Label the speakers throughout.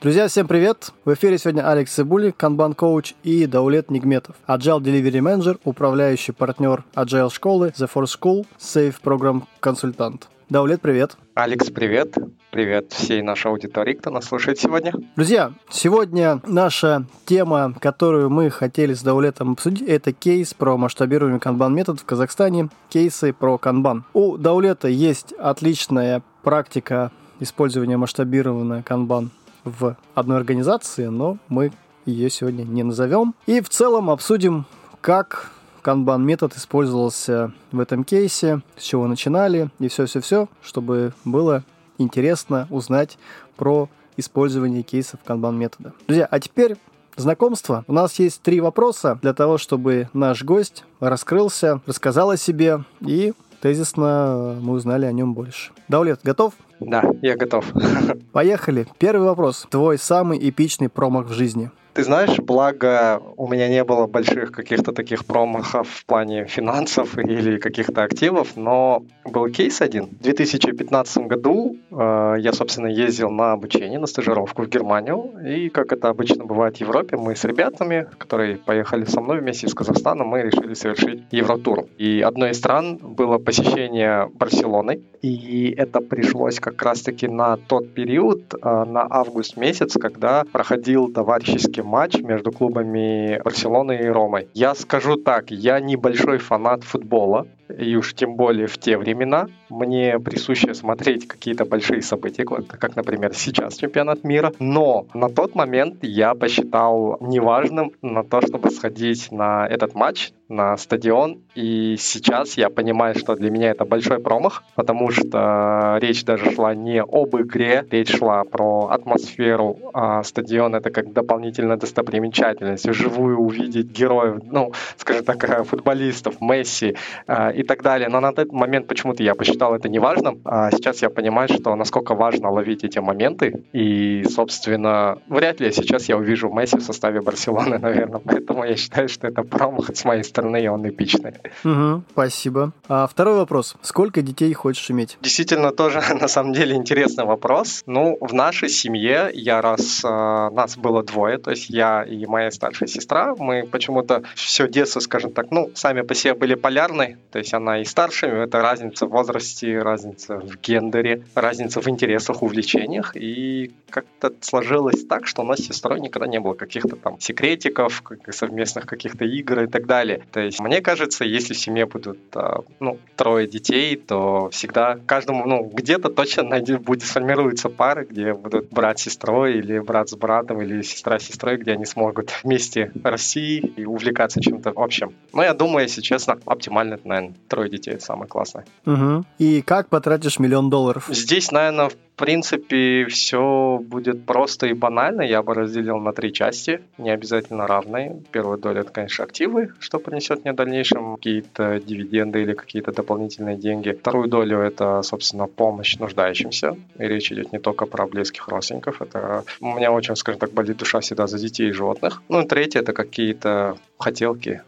Speaker 1: Друзья, всем привет! В эфире сегодня Алекс Цибули, Kanban коуч и Даулет Нигметов, Agile Delivery Manager, управляющий партнер Agile школы The Force School, Safe Program консультант. Даулет, привет!
Speaker 2: Алекс, привет! Привет всей нашей аудитории, кто нас слушает сегодня.
Speaker 1: Друзья, сегодня наша тема, которую мы хотели с Даулетом обсудить, это кейс про масштабирование канбан метод в Казахстане, кейсы про канбан. У Даулета есть отличная практика использования масштабированного канбан в одной организации, но мы ее сегодня не назовем. И в целом обсудим, как канбан метод использовался в этом кейсе, с чего начинали и все-все-все, чтобы было интересно узнать про использование кейсов канбан метода. Друзья, а теперь знакомство. У нас есть три вопроса для того, чтобы наш гость раскрылся, рассказал о себе и тезисно мы узнали о нем больше. Даулет, готов?
Speaker 2: Да, я готов.
Speaker 1: Поехали. Первый вопрос. Твой самый эпичный промах в жизни?
Speaker 2: Ты знаешь, благо у меня не было больших каких-то таких промахов в плане финансов или каких-то активов, но был кейс один. В 2015 году э, я, собственно, ездил на обучение, на стажировку в Германию, и, как это обычно бывает в Европе, мы с ребятами, которые поехали со мной вместе из Казахстана, мы решили совершить Евротур. И одной из стран было посещение Барселоны, и это пришлось как раз-таки на тот период, э, на август месяц, когда проходил товарищеский все-таки матч между клубами Барселоны и Ромой. Я скажу так, я небольшой фанат футбола, и уж тем более в те времена, мне присуще смотреть какие-то большие события, как, например, сейчас чемпионат мира. Но на тот момент я посчитал неважным на то, чтобы сходить на этот матч, на стадион. И сейчас я понимаю, что для меня это большой промах, потому что речь даже шла не об игре, речь шла про атмосферу. А стадион — это как дополнительная достопримечательность. Вживую увидеть героев, ну, скажем так, футболистов, Месси а, и так далее. Но на тот момент почему-то я посчитал это неважным. А сейчас я понимаю, что насколько важно ловить эти моменты. И, собственно, вряд ли сейчас я увижу Месси в составе Барселоны, наверное. Поэтому я считаю, что это промах с моей стороны, и он эпичный.
Speaker 1: Угу, спасибо. А второй вопрос. Сколько детей хочешь иметь?
Speaker 2: Действительно, тоже на самом деле интересный вопрос. Ну, в нашей семье я раз... Э, нас было двое, то есть я и моя старшая сестра. Мы почему-то все детство, скажем так, ну, сами по себе были полярны. То есть есть она и старше, это разница в возрасте, разница в гендере, разница в интересах, увлечениях. И как-то сложилось так, что у нас с сестрой никогда не было каких-то там секретиков, совместных каких-то игр и так далее. То есть мне кажется, если в семье будут а, ну, трое детей, то всегда каждому, ну, где-то точно найдет, будет сформируется пары, где будут брат с сестрой или брат с братом или сестра с сестрой, где они смогут вместе расти и увлекаться чем-то общим. Но я думаю, если честно, оптимально это, наверное, трое детей, это самое классное.
Speaker 1: Угу. И как потратишь миллион долларов?
Speaker 2: Здесь, наверное, в принципе, все будет просто и банально. Я бы разделил на три части, не обязательно равные. Первая доля – это, конечно, активы, что принесет мне в дальнейшем какие-то дивиденды или какие-то дополнительные деньги. Вторую долю – это, собственно, помощь нуждающимся. И речь идет не только про близких родственников. Это у меня очень, скажем так, болит душа всегда за детей и животных. Ну и третье – это какие-то хотелки,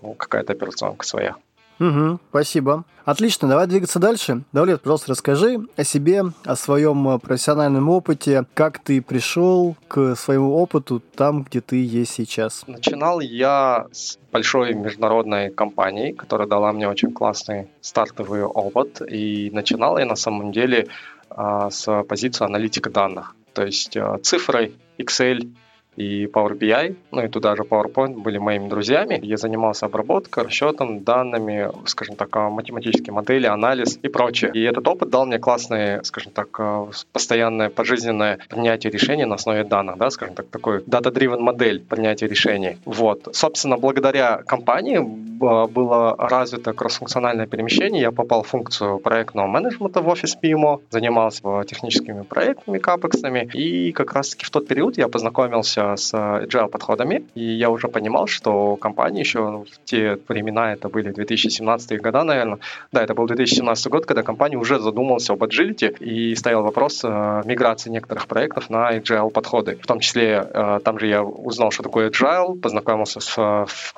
Speaker 2: ну, какая-то операционка своя.
Speaker 1: Угу, спасибо. Отлично, давай двигаться дальше. Давлет, пожалуйста, расскажи о себе, о своем э, профессиональном опыте, как ты пришел к своему опыту там, где ты есть сейчас.
Speaker 2: Начинал я с большой международной компании, которая дала мне очень классный стартовый опыт. И начинал я на самом деле а, с позиции аналитика данных. То есть а, цифры, Excel, и Power BI, ну и туда же PowerPoint были моими друзьями. Я занимался обработкой, расчетом, данными, скажем так, а, математические модели, анализ и прочее. И этот опыт дал мне классное, скажем так, а, постоянное пожизненное принятие решений на основе данных, да, скажем так, такой data-driven модель принятия решений. Вот. Собственно, благодаря компании а, было развито кроссфункциональное перемещение. Я попал в функцию проектного менеджмента в офис PMO, занимался техническими проектами, капексами, и как раз-таки в тот период я познакомился познакомился с agile подходами, и я уже понимал, что компания еще в те времена, это были 2017 года, наверное, да, это был 2017 год, когда компания уже задумалась об agility и стоял вопрос э, миграции некоторых проектов на agile подходы. В том числе, э, там же я узнал, что такое agile, познакомился с,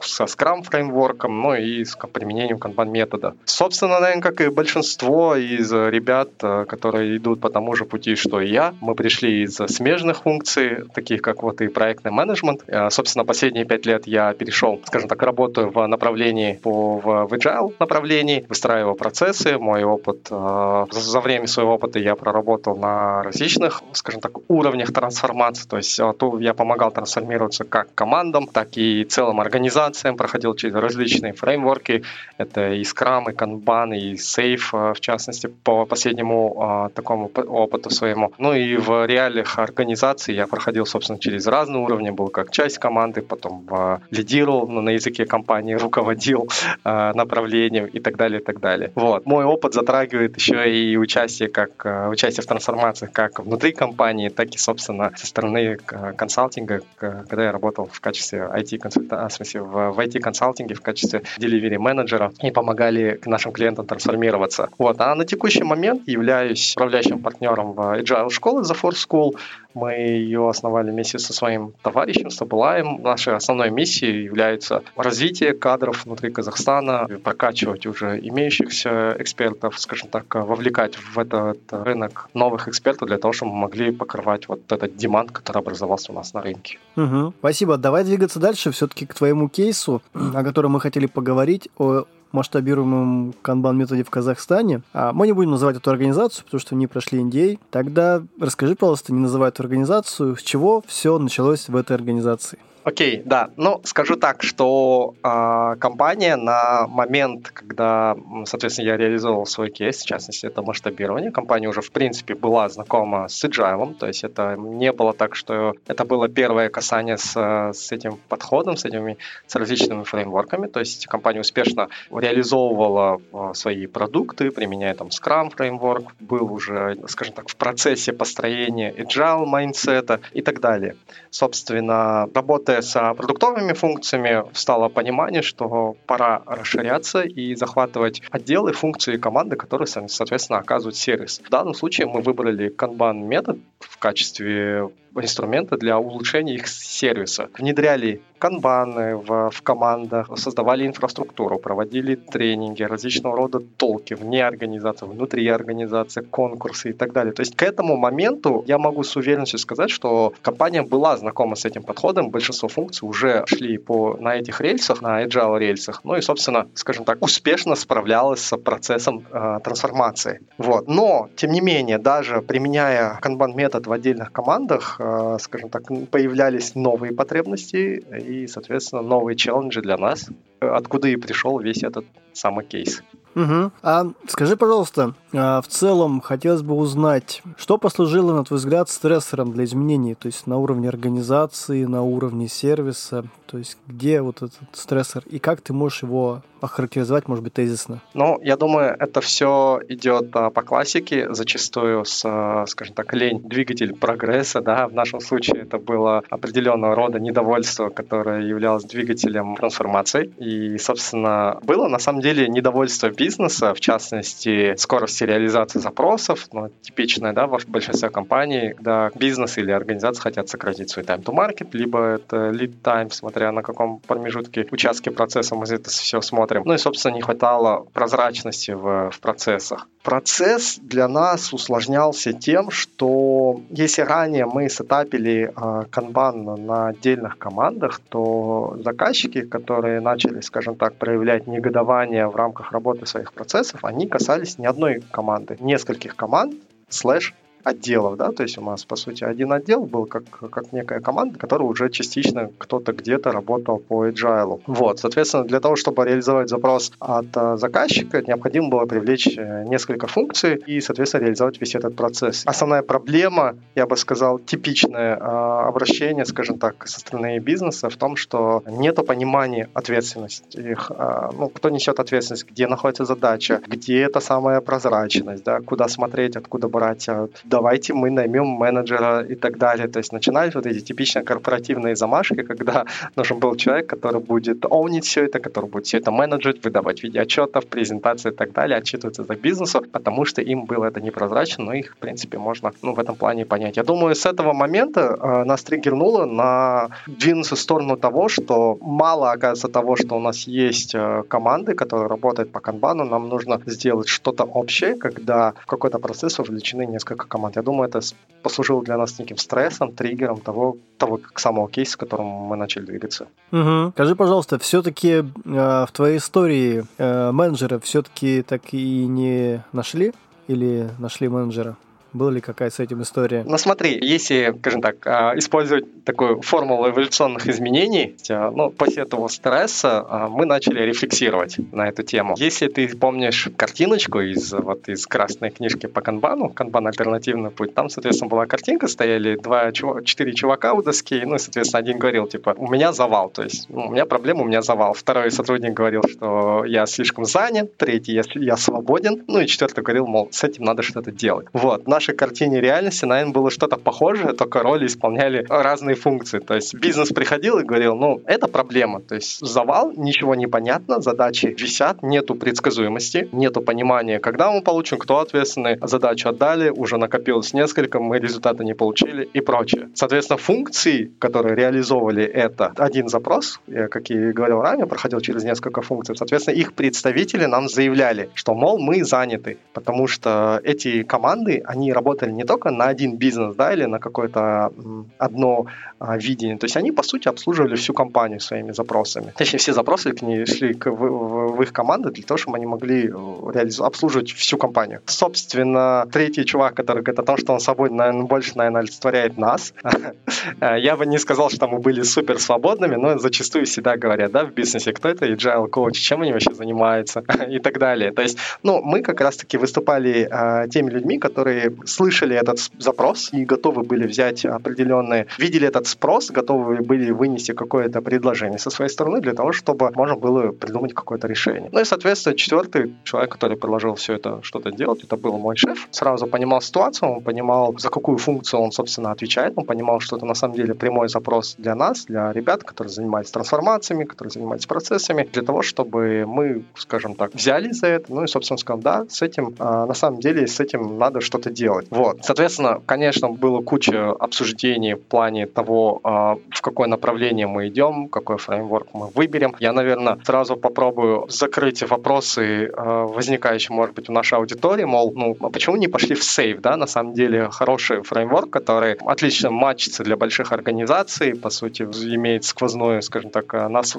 Speaker 2: со Scrum фреймворком, ну и с применением Kanban метода. Собственно, наверное, как и большинство из ребят, э, которые идут по тому же пути, что и я, мы пришли из смежных функций, таких как вот и проектный менеджмент. Э, собственно, последние пять лет я перешел, скажем так, работаю в направлении по в, в agile направлении, выстраиваю процессы. Мой опыт, э, за время своего опыта я проработал на различных, скажем так, уровнях трансформации. То есть то я помогал трансформироваться как командам, так и целым организациям, проходил через различные фреймворки. Это и Scrum, и Kanban, и Safe, в частности, по последнему такому опыту своему. Ну и в реалиях организации я проходил, собственно, через разные уровни, был как часть команды, потом э, лидировал ну, на языке компании, руководил э, направлением и так далее, и так далее. Вот. Мой опыт затрагивает еще и участие, как, э, участие в трансформациях как внутри компании, так и, собственно, со стороны э, консалтинга, когда я работал в качестве IT-консультанта, в смысле, в, в IT-консалтинге, в качестве delivery менеджера и помогали нашим клиентам трансформироваться. Вот. А на текущий момент являюсь управляющим партнером в Agile школы The Force School. Мы ее основали вместе со своим товарищем Сабулаем. Нашей основной миссией является развитие кадров внутри Казахстана, прокачивать уже имеющихся экспертов, скажем так, вовлекать в этот рынок новых экспертов для того, чтобы мы могли покрывать вот этот демант, который образовался у нас на рынке.
Speaker 1: Угу. Спасибо. Давай двигаться дальше все-таки к твоему кейсу, о котором мы хотели поговорить, о масштабируемом канбан-методе в Казахстане. А мы не будем называть эту организацию, потому что они прошли NDA. Тогда расскажи, пожалуйста, не называй эту организацию, с чего все началось в этой организации.
Speaker 2: Окей, да. Ну, скажу так, что э, компания на момент, когда, соответственно, я реализовал свой кейс, в частности, это масштабирование, компания уже, в принципе, была знакома с agile, то есть это не было так, что это было первое касание с, с этим подходом, с этими, с различными фреймворками, то есть компания успешно реализовывала э, свои продукты, применяя там Scrum фреймворк, был уже, скажем так, в процессе построения agile майндсета и так далее. Собственно, работая работая с продуктовыми функциями, стало понимание, что пора расширяться и захватывать отделы, функции команды, которые, соответственно, оказывают сервис. В данном случае мы выбрали Kanban метод в качестве инструмента для улучшения их сервиса. Внедряли канбаны в, в командах, создавали инфраструктуру, проводили тренинги, различного рода толки вне организации, внутри организации, конкурсы и так далее. То есть к этому моменту я могу с уверенностью сказать, что компания была знакома с этим подходом, большинство функций уже шли по, на этих рельсах, на agile рельсах, ну и, собственно, скажем так, успешно справлялась с процессом э, трансформации. Вот. Но, тем не менее, даже применяя канбан метод в отдельных командах, скажем так, появлялись новые потребности и, соответственно, новые челленджи для нас, откуда и пришел весь этот самый кейс.
Speaker 1: Угу. А скажи, пожалуйста, а, в целом хотелось бы узнать, что послужило, на твой взгляд, стрессором для изменений, то есть на уровне организации, на уровне сервиса, то есть где вот этот стрессор и как ты можешь его охарактеризовать, может быть, тезисно?
Speaker 2: Ну, я думаю, это все идет а, по классике, зачастую с, а, скажем так, лень, двигатель прогресса, да, в нашем случае это было определенного рода недовольство, которое являлось двигателем трансформации, и, собственно, было на самом деле недовольство бизнеса, в частности, скорости реализации запросов, ну, типичное, да, в большинстве компаний, когда бизнес или организация хотят сократить свой time to market, либо это lead time, смотря на каком промежутке, участке процесса мы это все смотрим. Ну и, собственно, не хватало прозрачности в, в процессах. Процесс для нас усложнялся тем, что если ранее мы сетапили э, канбан на отдельных командах, то заказчики, которые начали, скажем так, проявлять негодование в рамках работы своих процессов, они касались не одной команды, нескольких команд, слэш отделов, да, то есть у нас, по сути, один отдел был как, как некая команда, которая уже частично кто-то где-то работал по agile. Вот, соответственно, для того, чтобы реализовать запрос от а, заказчика, необходимо было привлечь э, несколько функций и, соответственно, реализовать весь этот процесс. Основная проблема, я бы сказал, типичное а, обращение, скажем так, со стороны бизнеса в том, что нет понимания ответственности их, ну, кто несет ответственность, где находится задача, где эта самая прозрачность, да, куда смотреть, откуда брать давайте мы наймем менеджера и так далее. То есть начинались вот эти типично корпоративные замашки, когда нужен был человек, который будет оунить все это, который будет все это менеджить, выдавать видеоотчетов, презентации и так далее, отчитываться за бизнесу, потому что им было это непрозрачно, но их, в принципе, можно ну, в этом плане понять. Я думаю, с этого момента э, нас триггернуло на двинуться в сторону того, что мало, оказывается, того, что у нас есть э, команды, которые работают по канбану, нам нужно сделать что-то общее, когда в какой-то процесс вовлечены несколько команд. Я думаю, это послужило для нас неким стрессом, триггером того, того самого кейса, к которому мы начали двигаться.
Speaker 1: Угу. Скажи, пожалуйста, все-таки э, в твоей истории э, менеджера все-таки так и не нашли? Или нашли менеджера? Была ли какая с этим история?
Speaker 2: Ну смотри, если, скажем так, а, использовать такую формулу эволюционных изменений, а, ну, после этого стресса а, мы начали рефлексировать на эту тему. Если ты помнишь картиночку из, вот, из красной книжки по канбану, канбан альтернативный путь, там, соответственно, была картинка, стояли два, четыре чувака у доски, ну, соответственно, один говорил, типа, у меня завал, то есть у меня проблема, у меня завал. Второй сотрудник говорил, что я слишком занят, третий, я, я свободен, ну, и четвертый говорил, мол, с этим надо что-то делать. Вот, наш нашей картине реальности, наверное, было что-то похожее, только роли исполняли разные функции. То есть бизнес приходил и говорил, ну, это проблема. То есть завал, ничего не понятно, задачи висят, нету предсказуемости, нету понимания, когда мы получим, кто ответственный, задачу отдали, уже накопилось несколько, мы результата не получили и прочее. Соответственно, функции, которые реализовывали это, один запрос, я, как и говорил ранее, проходил через несколько функций. Соответственно, их представители нам заявляли, что, мол, мы заняты, потому что эти команды, они работали не только на один бизнес, да, или на какое-то одно а, видение. То есть они, по сути, обслуживали всю компанию своими запросами. Точнее, все запросы к ней шли к, в, в, в их команды для того, чтобы они могли э, реализовать, обслуживать всю компанию. Собственно, третий чувак, который говорит о том, что он собой, наверное, больше, наверное, олицетворяет нас. Э, я бы не сказал, что мы были супер свободными, но зачастую всегда говорят, да, в бизнесе, кто это agile коуч, чем они вообще занимаются и так далее. То есть, ну, мы как раз-таки выступали э, теми людьми, которые слышали этот запрос и готовы были взять определенные, видели этот спрос, готовы были вынести какое-то предложение со своей стороны для того, чтобы можно было придумать какое-то решение. Ну и, соответственно, четвертый человек, который предложил все это что-то делать, это был мой шеф. Сразу понимал ситуацию, он понимал, за какую функцию он, собственно, отвечает, он понимал, что это на самом деле прямой запрос для нас, для ребят, которые занимаются трансформациями, которые занимаются процессами, для того, чтобы мы, скажем так, взяли за это, ну и, собственно, сказал, да, с этим, а, на самом деле, с этим надо что-то делать делать. Вот. Соответственно, конечно, было куча обсуждений в плане того, а, в какое направление мы идем, какой фреймворк мы выберем. Я, наверное, сразу попробую закрыть вопросы, а, возникающие, может быть, в нашей аудитории, мол, ну, а почему не пошли в сейф, да, на самом деле хороший фреймворк, который отлично матчится для больших организаций, по сути, имеет сквозной, скажем так,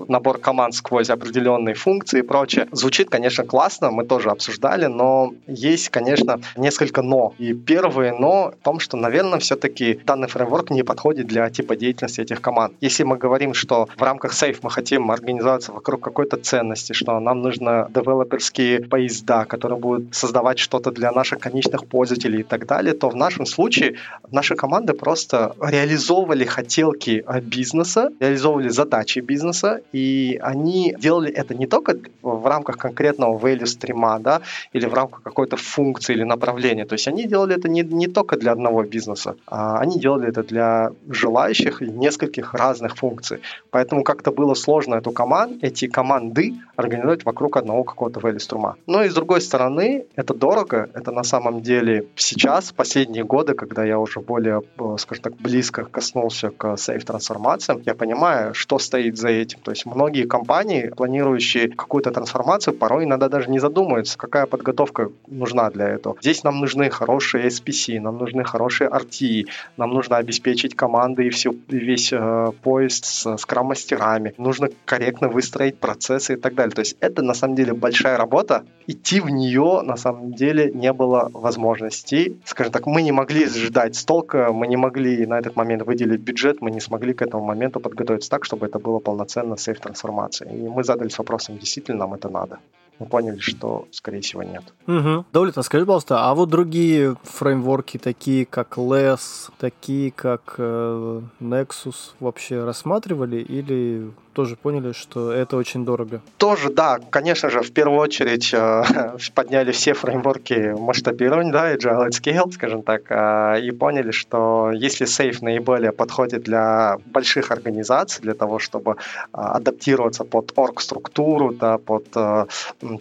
Speaker 2: набор команд сквозь определенные функции и прочее. Звучит, конечно, классно, мы тоже обсуждали, но есть, конечно, несколько но. И Первое но в том, что, наверное, все-таки данный фреймворк не подходит для типа деятельности этих команд. Если мы говорим, что в рамках Safe мы хотим организоваться вокруг какой-то ценности, что нам нужно девелоперские поезда, которые будут создавать что-то для наших конечных пользователей и так далее, то в нашем случае наши команды просто реализовывали хотелки бизнеса, реализовывали задачи бизнеса, и они делали это не только в рамках конкретного value стрима, да, или в рамках какой-то функции или направления, то есть они делали это не, не только для одного бизнеса, а они делали это для желающих и нескольких разных функций. Поэтому как-то было сложно эту команду, эти команды организовать вокруг одного какого-то value струма. Но и с другой стороны, это дорого, это на самом деле сейчас, последние годы, когда я уже более, э, скажем так, близко коснулся к сейф-трансформациям, я понимаю, что стоит за этим. То есть многие компании, планирующие какую-то трансформацию, порой иногда даже не задумываются, какая подготовка нужна для этого. Здесь нам нужны хорошие SPC, нам нужны хорошие RT, нам нужно обеспечить команды и все, весь э, поезд с скрам-мастерами, нужно корректно выстроить процессы и так далее. То есть это на самом деле большая работа, идти в нее на самом деле не было возможности. Скажем так, мы не могли ждать столько, мы не могли на этот момент выделить бюджет, мы не смогли к этому моменту подготовиться так, чтобы это было полноценно сейф-трансформацией. И мы задались вопросом, действительно нам это надо. Мы поняли, что, скорее всего, нет.
Speaker 1: Угу. Даулит, а скажи, пожалуйста, а вот другие фреймворки, такие как LESS, такие как э, Nexus, вообще рассматривали или тоже поняли, что это очень дорого?
Speaker 2: Тоже, да. Конечно же, в первую очередь э, подняли все фреймворки масштабирования, да, Agile at Scale, скажем так, э, и поняли, что если Safe наиболее подходит для больших организаций, для того, чтобы э, адаптироваться под орг-структуру, да, под э,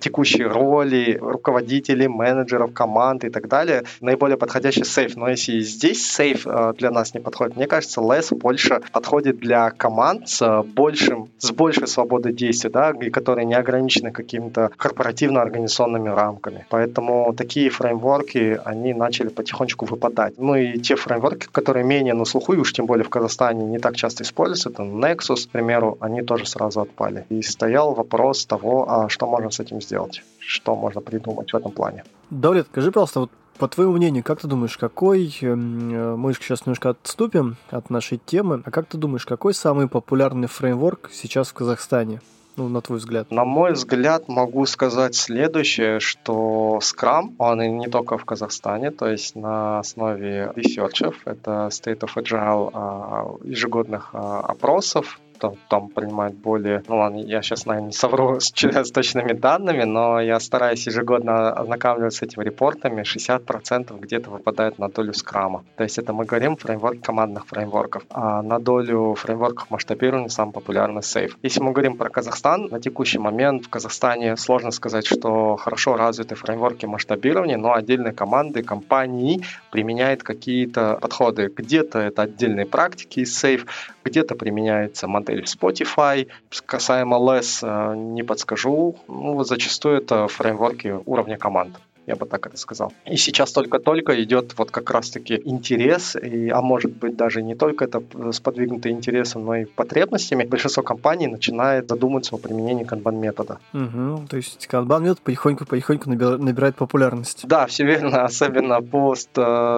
Speaker 2: текущие роли руководителей, менеджеров, команд и так далее, наиболее подходящий Safe. Но если здесь Safe э, для нас не подходит, мне кажется, Less больше подходит для команд с большим с большей свободой действий, да, и которые не ограничены какими-то корпоративно-организационными рамками. Поэтому такие фреймворки, они начали потихонечку выпадать. Ну и те фреймворки, которые менее на слуху, и уж тем более в Казахстане не так часто используются, это Nexus, к примеру, они тоже сразу отпали. И стоял вопрос того, а что можно с этим сделать, что можно придумать в этом плане.
Speaker 1: Даулет, скажи, пожалуйста, вот по твоему мнению, как ты думаешь, какой, эм, мы сейчас немножко отступим от нашей темы, а как ты думаешь, какой самый популярный фреймворк сейчас в Казахстане? ну, на твой взгляд?
Speaker 2: На мой взгляд, могу сказать следующее, что Scrum, он и не только в Казахстане, то есть на основе ресерчев, это State of Agile а, ежегодных а, опросов, там, там принимают более... Ну ладно, я сейчас, наверное, совру с, с точными данными, но я стараюсь ежегодно ознакомливаться с этими репортами. 60% где-то выпадает на долю скрама. То есть это мы говорим фреймворк командных фреймворков. А на долю фреймворков масштабирования самый популярный сейф. Если мы говорим про Казахстан, на текущий момент в Казахстане сложно сказать, что хорошо развиты фреймворки масштабирования, но отдельные команды, компании применяют какие-то подходы. Где-то это отдельные практики из сейф, где-то применяется модель Spotify. Касаемо LESS э, не подскажу. Ну, зачастую это фреймворки уровня команд я бы так это сказал. И сейчас только-только идет вот как раз-таки интерес, и, а может быть даже не только это сподвигнуто интересом, но и потребностями. Большинство компаний начинает задумываться о применении канбан-метода.
Speaker 1: Угу, то есть канбан-метод потихоньку-потихоньку набирает популярность.
Speaker 2: Да, все верно, особенно по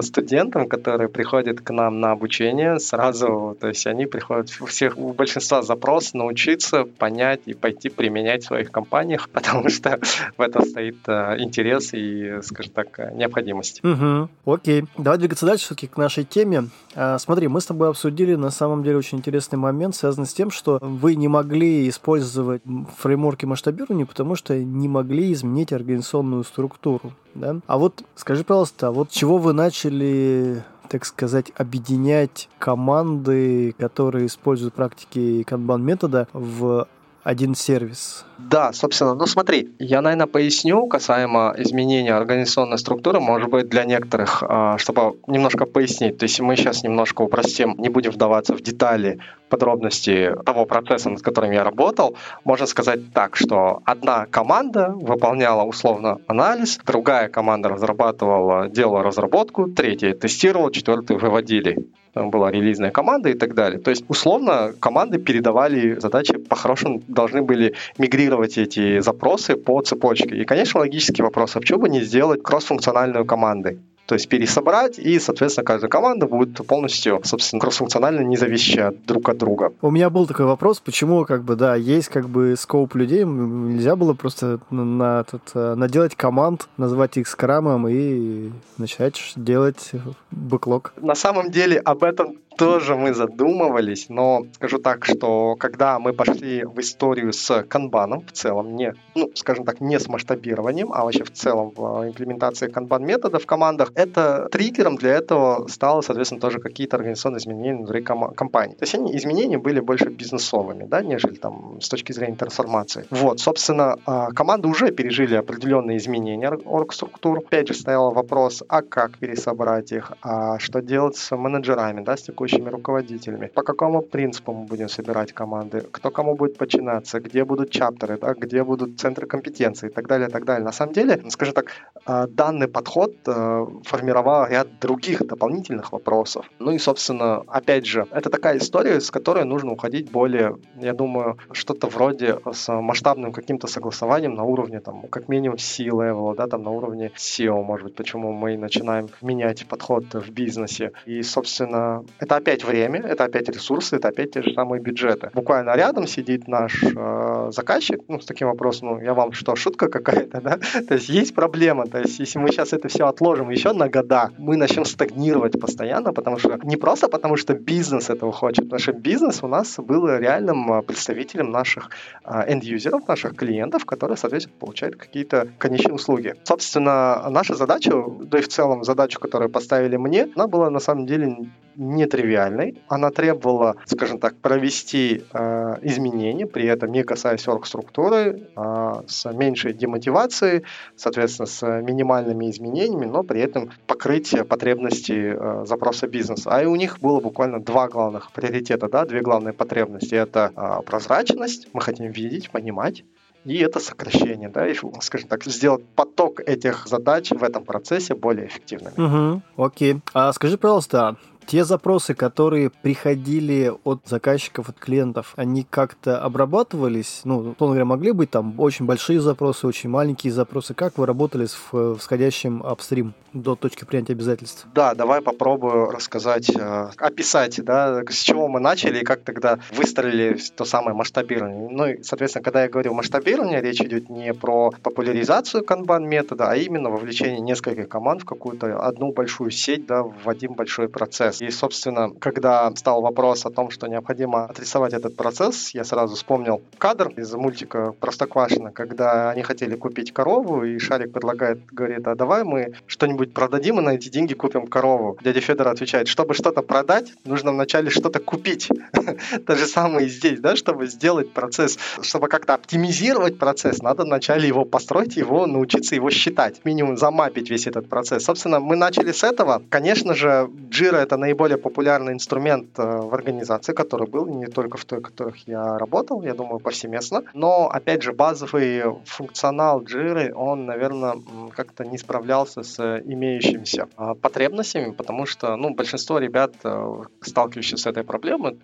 Speaker 2: студентам, которые приходят к нам на обучение сразу, то есть они приходят, у всех, у большинства запрос научиться, понять и пойти применять в своих компаниях, потому что в этом стоит э, интерес и скажем так, необходимость.
Speaker 1: Угу. Окей. Давай двигаться дальше все-таки к нашей теме. А, смотри, мы с тобой обсудили на самом деле очень интересный момент, связанный с тем, что вы не могли использовать фреймворки масштабирования, потому что не могли изменить организационную структуру. Да? А вот скажи, пожалуйста, а вот чего вы начали так сказать, объединять команды, которые используют практики канбан метода в один сервис.
Speaker 2: Да, собственно, ну смотри, я, наверное, поясню касаемо изменения организационной структуры, может быть, для некоторых, а, чтобы немножко пояснить. То есть мы сейчас немножко упростим, не будем вдаваться в детали, подробности того процесса, над которым я работал. Можно сказать так, что одна команда выполняла условно анализ, другая команда разрабатывала, делала разработку, третья тестировала, четвертую выводили была релизная команда и так далее. То есть, условно, команды передавали задачи, по-хорошему должны были мигрировать эти запросы по цепочке. И, конечно, логический вопрос, а почему бы не сделать кроссфункциональную командой? То есть пересобрать, и, соответственно, каждая команда будет полностью, собственно, кроссфункционально не зависящая друг от друга.
Speaker 1: У меня был такой вопрос, почему, как бы, да, есть, как бы, скоп людей, нельзя было просто на, на этот, э, наделать команд, назвать их скрамом и начать делать бэклог.
Speaker 2: На самом деле об этом тоже мы задумывались, но скажу так, что когда мы пошли в историю с канбаном в целом, не, ну, скажем так, не с масштабированием, а вообще в целом в имплементации канбан метода в командах, это триггером для этого стало, соответственно, тоже какие-то организационные изменения внутри ком- компании. То есть они, изменения были больше бизнесовыми, да, нежели там с точки зрения трансформации. Вот, собственно, а, команды уже пережили определенные изменения орг-структур. Опять же, стоял вопрос, а как пересобрать их, а что делать с менеджерами, да, с текущими руководителями, по какому принципу мы будем собирать команды, кто кому будет подчиняться, где будут чаптеры, да, где будут центры компетенции и так далее, и так далее. На самом деле, скажем так, а, данный подход а, формировал ряд других дополнительных вопросов. Ну и, собственно, опять же, это такая история, с которой нужно уходить более, я думаю, что-то вроде с масштабным каким-то согласованием на уровне, там, как минимум C-level, да, там, на уровне SEO, может быть, почему мы начинаем менять подход в бизнесе. И, собственно, это это опять время, это опять ресурсы, это опять те же самые бюджеты. Буквально рядом сидит наш э, заказчик, ну, с таким вопросом, ну, я вам что, шутка какая-то, да? То есть есть проблема, то есть если мы сейчас это все отложим еще на года, мы начнем стагнировать постоянно, потому что не просто потому, что бизнес этого хочет, потому что бизнес у нас был реальным э, представителем наших end-юзеров, э, наших клиентов, которые, соответственно, получают какие-то конечные услуги. Собственно, наша задача, да и в целом задачу, которую поставили мне, она была на самом деле нетривиальной. Она требовала, скажем так, провести э, изменения, при этом не касаясь орг-структуры, э, с меньшей демотивацией, соответственно, с минимальными изменениями, но при этом покрыть потребности э, запроса бизнеса. А и у них было буквально два главных приоритета, да, две главные потребности. Это э, прозрачность, мы хотим видеть, понимать, и это сокращение, да, и, скажем так, сделать поток этих задач в этом процессе более эффективным.
Speaker 1: Угу, окей. А скажи, пожалуйста, те запросы, которые приходили от заказчиков, от клиентов, они как-то обрабатывались? Ну, условно говоря, могли быть там очень большие запросы, очень маленькие запросы. Как вы работали с всходящим апстрим до точки принятия обязательств?
Speaker 2: Да, давай попробую рассказать, э, описать, да, с чего мы начали и как тогда выстроили то самое масштабирование. Ну и, соответственно, когда я говорю масштабирование, речь идет не про популяризацию канбан метода, а именно вовлечение нескольких команд в какую-то одну большую сеть, да, в один большой процесс процесс. И, собственно, когда стал вопрос о том, что необходимо отрисовать этот процесс, я сразу вспомнил кадр из мультика «Простоквашино», когда они хотели купить корову, и Шарик предлагает, говорит, а давай мы что-нибудь продадим и на эти деньги купим корову. Дядя Федор отвечает, чтобы что-то продать, нужно вначале что-то купить. То же самое и здесь, да, чтобы сделать процесс, чтобы как-то оптимизировать процесс, надо вначале его построить, его научиться его считать, минимум замапить весь этот процесс. Собственно, мы начали с этого. Конечно же, Jira это наиболее популярный инструмент э, в организации, который был не только в той, в которых я работал, я думаю, повсеместно. Но, опять же, базовый функционал Jira, он, наверное, как-то не справлялся с имеющимися а, потребностями, потому что, ну, большинство ребят, э, сталкивающихся с этой проблемой,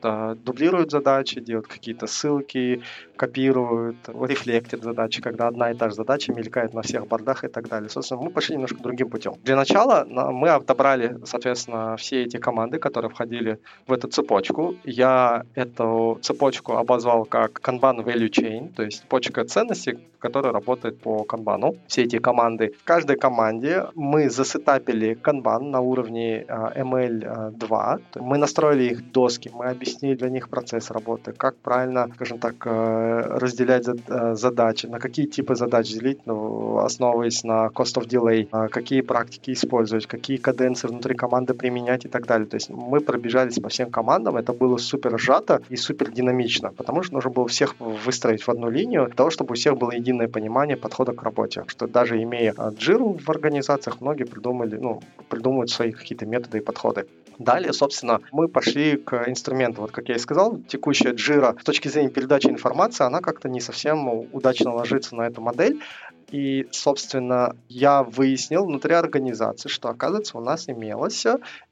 Speaker 2: дублируют задачи, делают какие-то ссылки, копируют, рефлектят задачи, когда одна и та же задача мелькает на всех бордах и так далее. Собственно, мы пошли немножко другим путем. Для начала мы отобрали, соответственно, все эти команды, которые входили в эту цепочку. Я эту цепочку обозвал как Kanban Value Chain, то есть цепочка ценностей, которая работает по канбану. Все эти команды. В каждой команде мы засетапили канбан на уровне ML2. Мы настроили их доски, мы объяснили для них процесс работы, как правильно, скажем так, э, разделять э, задачи, на какие типы задач делить, ну, основываясь на cost of delay, э, какие практики использовать, какие каденции внутри команды применять и так далее. То есть мы пробежались по всем командам, это было супер сжато и супер динамично, потому что нужно было всех выстроить в одну линию, для того, чтобы у всех было единое понимание подхода к работе. Что даже имея джиру в организациях, многие придумали, ну, придумывают свои какие-то методы и подходы. Далее, собственно, мы пошли к инструменту. Вот как я и сказал, текущая джира с точки зрения передачи информации, она как-то не совсем удачно ложится на эту модель. И, собственно, я выяснил внутри организации, что, оказывается, у нас имелось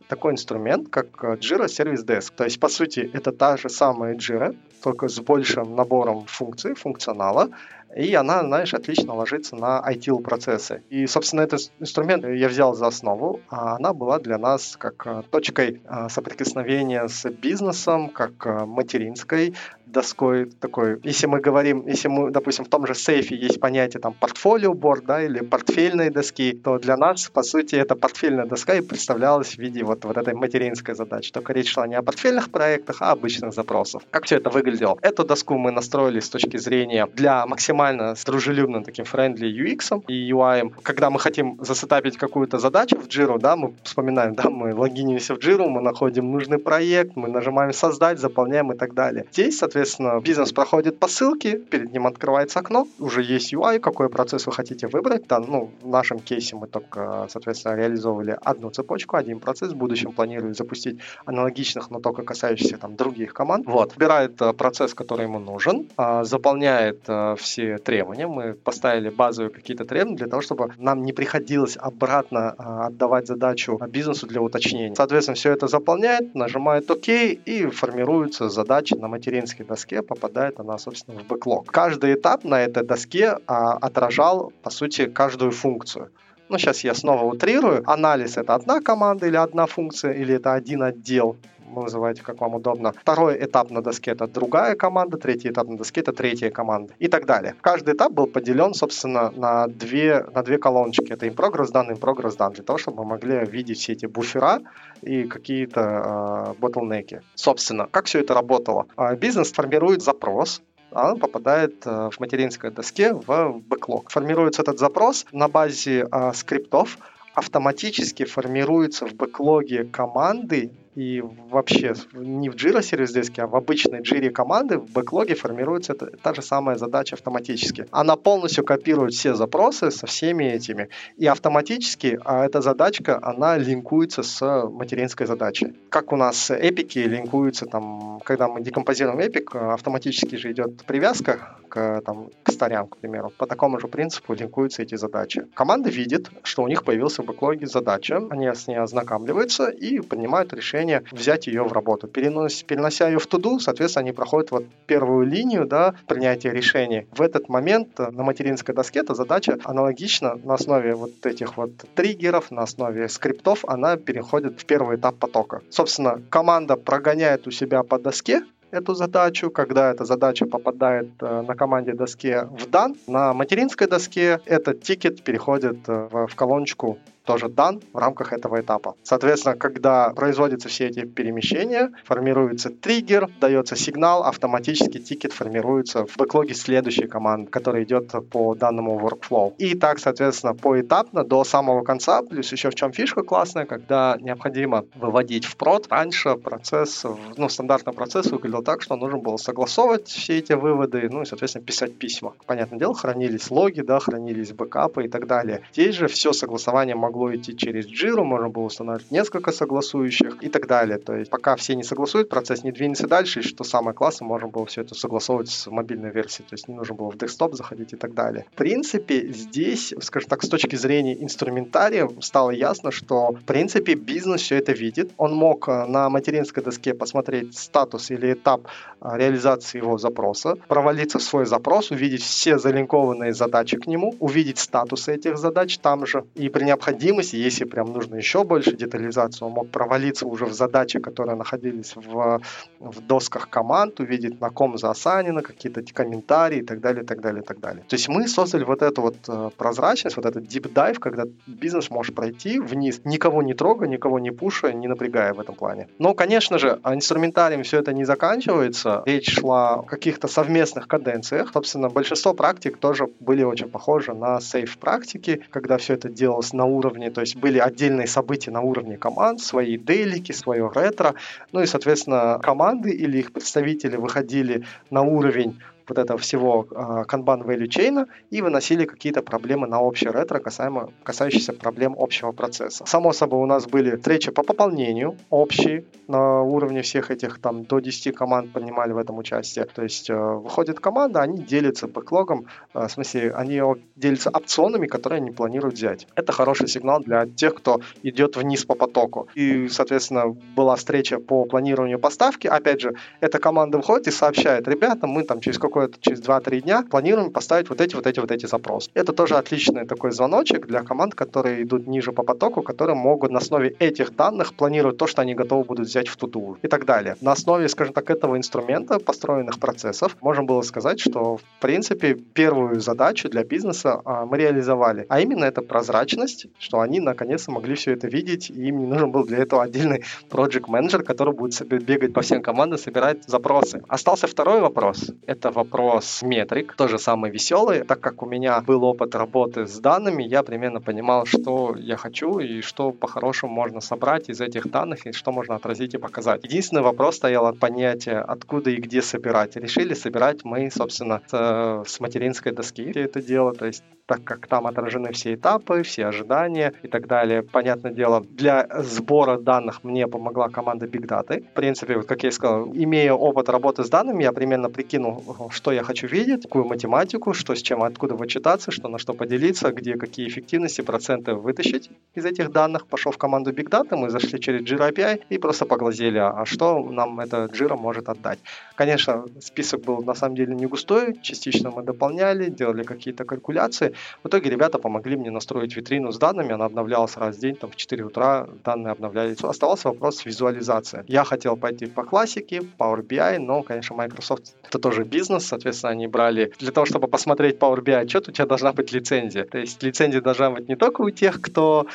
Speaker 2: такой инструмент, как Jira Service Desk. То есть, по сути, это та же самая Jira, только с большим набором функций, функционала, и она, знаешь, отлично ложится на ITIL-процессы. И, собственно, этот инструмент я взял за основу, а она была для нас как э, точкой э, соприкосновения с бизнесом, как э, материнской доской такой. Если мы говорим, если мы, допустим, в том же сейфе есть понятие там портфолио борд, да, или портфельные доски, то для нас, по сути, это портфельная доска и представлялась в виде вот, вот этой материнской задачи. Только речь шла не о портфельных проектах, а обычных запросов. Как все это выглядело? Эту доску мы настроили с точки зрения для максимально дружелюбным таким friendly UX и UI. Когда мы хотим засетапить какую-то задачу в Jira, да, мы вспоминаем, да, мы логинимся в Jira, мы находим нужный проект, мы нажимаем создать, заполняем и так далее. Здесь, соответственно, бизнес проходит по ссылке, перед ним открывается окно, уже есть UI, какой процесс вы хотите выбрать. Да, ну, в нашем кейсе мы только, соответственно, реализовывали одну цепочку, один процесс. В будущем планирую запустить аналогичных, но только касающихся там других команд. Вот, выбирает э, процесс, который ему нужен, а, заполняет э, все требования. Мы поставили базовые какие-то требования для того, чтобы нам не приходилось обратно а, отдавать задачу бизнесу для уточнения. Соответственно, все это заполняет, нажимает ОК и формируются задачи на материнский доске попадает она, собственно, в бэклог. Каждый этап на этой доске а, отражал, по сути, каждую функцию. Ну, сейчас я снова утрирую. Анализ — это одна команда или одна функция, или это один отдел называете как вам удобно. Второй этап на доске это другая команда, третий этап на доске это третья команда и так далее. Каждый этап был поделен, собственно, на две, на две колоночки. Это in progress done, in для того, чтобы мы могли видеть все эти буфера и какие-то э, ботлнеки. Собственно, как все это работало? Э, бизнес формирует запрос, а он попадает в материнской доске в бэклог. Формируется этот запрос на базе э, скриптов, автоматически формируются в бэклоге команды и вообще не в Jira Service Desk, а в обычной Jira команды в бэклоге формируется это, та же самая задача автоматически. Она полностью копирует все запросы со всеми этими. И автоматически а эта задачка, она линкуется с материнской задачей. Как у нас эпики линкуются, там, когда мы декомпозируем эпик, автоматически же идет привязка к, там, к story ям, к примеру. По такому же принципу линкуются эти задачи. Команда видит, что у них появился в бэклоге задача, они с ней ознакомливаются и принимают решение решение взять ее в работу. Перенос, перенося ее в to do, соответственно, они проходят вот первую линию да, принятия решений. В этот момент э, на материнской доске эта задача аналогично на основе вот этих вот триггеров, на основе скриптов, она переходит в первый этап потока. Собственно, команда прогоняет у себя по доске эту задачу, когда эта задача попадает э, на командной доске в done, на материнской доске этот тикет переходит э, в колоночку тоже done в рамках этого этапа. Соответственно, когда производятся все эти перемещения, формируется триггер, дается сигнал, автоматически тикет формируется в бэклоге следующей команды, которая идет по данному workflow. И так, соответственно, поэтапно до самого конца, плюс еще в чем фишка классная, когда необходимо выводить в прод. Раньше процесс, ну, стандартный процесс выглядел так, что нужно было согласовывать все эти выводы, ну и, соответственно, писать письма. Понятное дело, хранились логи, да, хранились бэкапы и так далее. Здесь же все согласование могло могло идти через Jira, можно было устанавливать несколько согласующих и так далее. То есть пока все не согласуют, процесс не двинется дальше, и что самое классное, можно было все это согласовывать с мобильной версией, то есть не нужно было в десктоп заходить и так далее. В принципе, здесь, скажем так, с точки зрения инструментария стало ясно, что в принципе бизнес все это видит. Он мог э, на материнской доске посмотреть статус или этап э, реализации его запроса, провалиться в свой запрос, увидеть все залинкованные задачи к нему, увидеть статусы этих задач там же и при необходимости необходимости, если прям нужно еще больше детализации, он мог провалиться уже в задачи, которые находились в, в досках команд, увидеть на ком заосанено, какие-то комментарии и так далее, и так далее, и так далее. То есть мы создали вот эту вот э, прозрачность, вот этот deep dive, когда бизнес может пройти вниз, никого не трогая, никого не пушая, не напрягая в этом плане. Но, конечно же, инструментарием все это не заканчивается. Речь шла о каких-то совместных каденциях. Собственно, большинство практик тоже были очень похожи на сейф практики, когда все это делалось на уровне уровне, то есть были отдельные события на уровне команд, свои делики, свое ретро, ну и, соответственно, команды или их представители выходили на уровень вот этого всего uh, Kanban value chain и выносили какие-то проблемы на общее ретро, касаемо, касающиеся проблем общего процесса. Само собой, у нас были встречи по пополнению общие на уровне всех этих, там, до 10 команд принимали в этом участие. То есть uh, выходит команда, они делятся бэклогом, uh, в смысле, они делятся опционами, которые они планируют взять. Это хороший сигнал для тех, кто идет вниз по потоку. И, соответственно, была встреча по планированию поставки. Опять же, эта команда выходит и сообщает, ребята, мы там через какой какое-то через 2-3 дня планируем поставить вот эти, вот эти, вот эти запросы. Это тоже отличный такой звоночек для команд, которые идут ниже по потоку, которые могут на основе этих данных планировать то, что они готовы будут взять в туду и так далее. На основе, скажем так, этого инструмента, построенных процессов, можно было сказать, что, в принципе, первую задачу для бизнеса а, мы реализовали, а именно это прозрачность, что они наконец-то могли все это видеть, и им не нужен был для этого отдельный project менеджер который будет бегать по всем командам, собирать запросы. Остался второй вопрос. Это вопрос вопрос метрик, тоже самый веселый. Так как у меня был опыт работы с данными, я примерно понимал, что я хочу и что по-хорошему можно собрать из этих данных и что можно отразить и показать. Единственный вопрос стоял от понятия, откуда и где собирать. Решили собирать мы, собственно, с, с материнской доски это дело, то есть так как там отражены все этапы, все ожидания и так далее. Понятное дело, для сбора данных мне помогла команда Big Data. В принципе, вот как я и сказал, имея опыт работы с данными, я примерно прикинул, что я хочу видеть, какую математику, что с чем, откуда вычитаться, что на что поделиться, где какие эффективности, проценты вытащить из этих данных. Пошел в команду Big Data, мы зашли через Jira API и просто поглазели, а что нам это Jira может отдать. Конечно, список был на самом деле не густой, частично мы дополняли, делали какие-то калькуляции, В итоге ребята помогли мне настроить витрину с данными, она обновлялась раз в день, там в 4 утра данные обновлялись. Оставался вопрос визуализации. Я хотел пойти по классике, Power BI, но, конечно, Microsoft это тоже бизнес, соответственно, они брали для того, чтобы посмотреть Power BI отчет, у тебя должна быть лицензия. То есть лицензия должна быть не только у тех, кто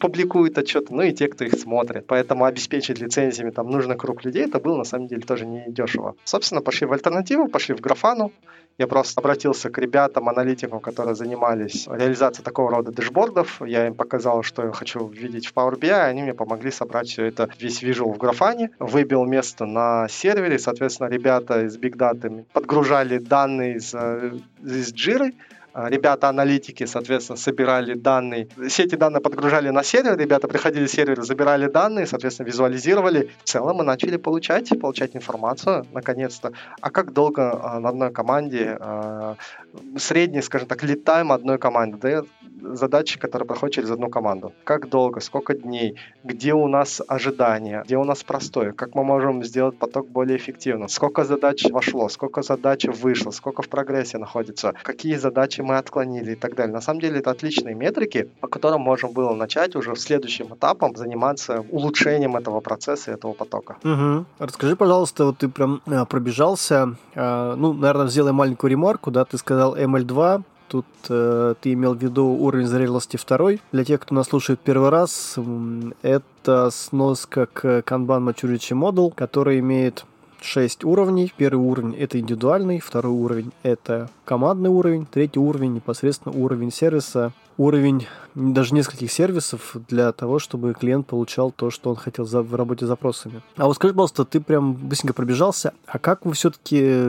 Speaker 2: публикует отчеты, но и те, кто их смотрит. Поэтому обеспечить лицензиями там нужный круг людей, это было на самом деле тоже не дешево. Собственно, пошли в альтернативу, пошли в графану. Я просто обратился к ребятам, аналитикам, которые занимались реализацией такого рода дэшбордов. Я им показал, что я хочу видеть в Power BI, они мне помогли собрать все это, весь visual в графане. Выбил место на сервере, соответственно, ребята из Big Data подгружали данные из, э, из Jira, ребята-аналитики, соответственно, собирали данные. Все эти данные подгружали на сервер, ребята приходили в сервер, забирали данные, соответственно, визуализировали. В целом мы начали получать, получать информацию, наконец-то. А как долго а, на одной команде, а, средний, скажем так, лид-тайм одной команды, да, задачи, которые проходят через одну команду. Как долго, сколько дней, где у нас ожидания, где у нас простое, как мы можем сделать поток более эффективным, сколько задач вошло, сколько задач вышло, сколько в прогрессе находится, какие задачи мы отклонили и так далее. На самом деле это отличные метрики, по которым можно было начать уже в следующем этапом заниматься улучшением этого процесса и этого потока.
Speaker 1: Угу. Расскажи, пожалуйста, вот ты прям э, пробежался, э, ну, наверное, сделай маленькую ремарку, да, ты сказал ML2, Тут э, ты имел в виду уровень зрелости второй. Для тех, кто нас слушает первый раз, это сноска к Kanban Maturity Model, который имеет 6 уровней. Первый уровень это индивидуальный, второй уровень это командный уровень, третий уровень непосредственно уровень сервиса, уровень даже нескольких сервисов для того, чтобы клиент получал то, что он хотел за, в работе с запросами. А вот скажи, пожалуйста, ты прям быстренько пробежался, а как вы все-таки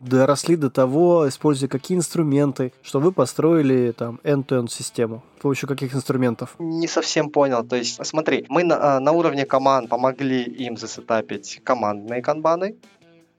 Speaker 1: доросли до того, используя какие инструменты, что вы построили там end-to-end систему? Помощью каких инструментов?
Speaker 2: Не совсем понял. То есть, смотри, мы на, на уровне команд помогли им засетапить командные канбаны,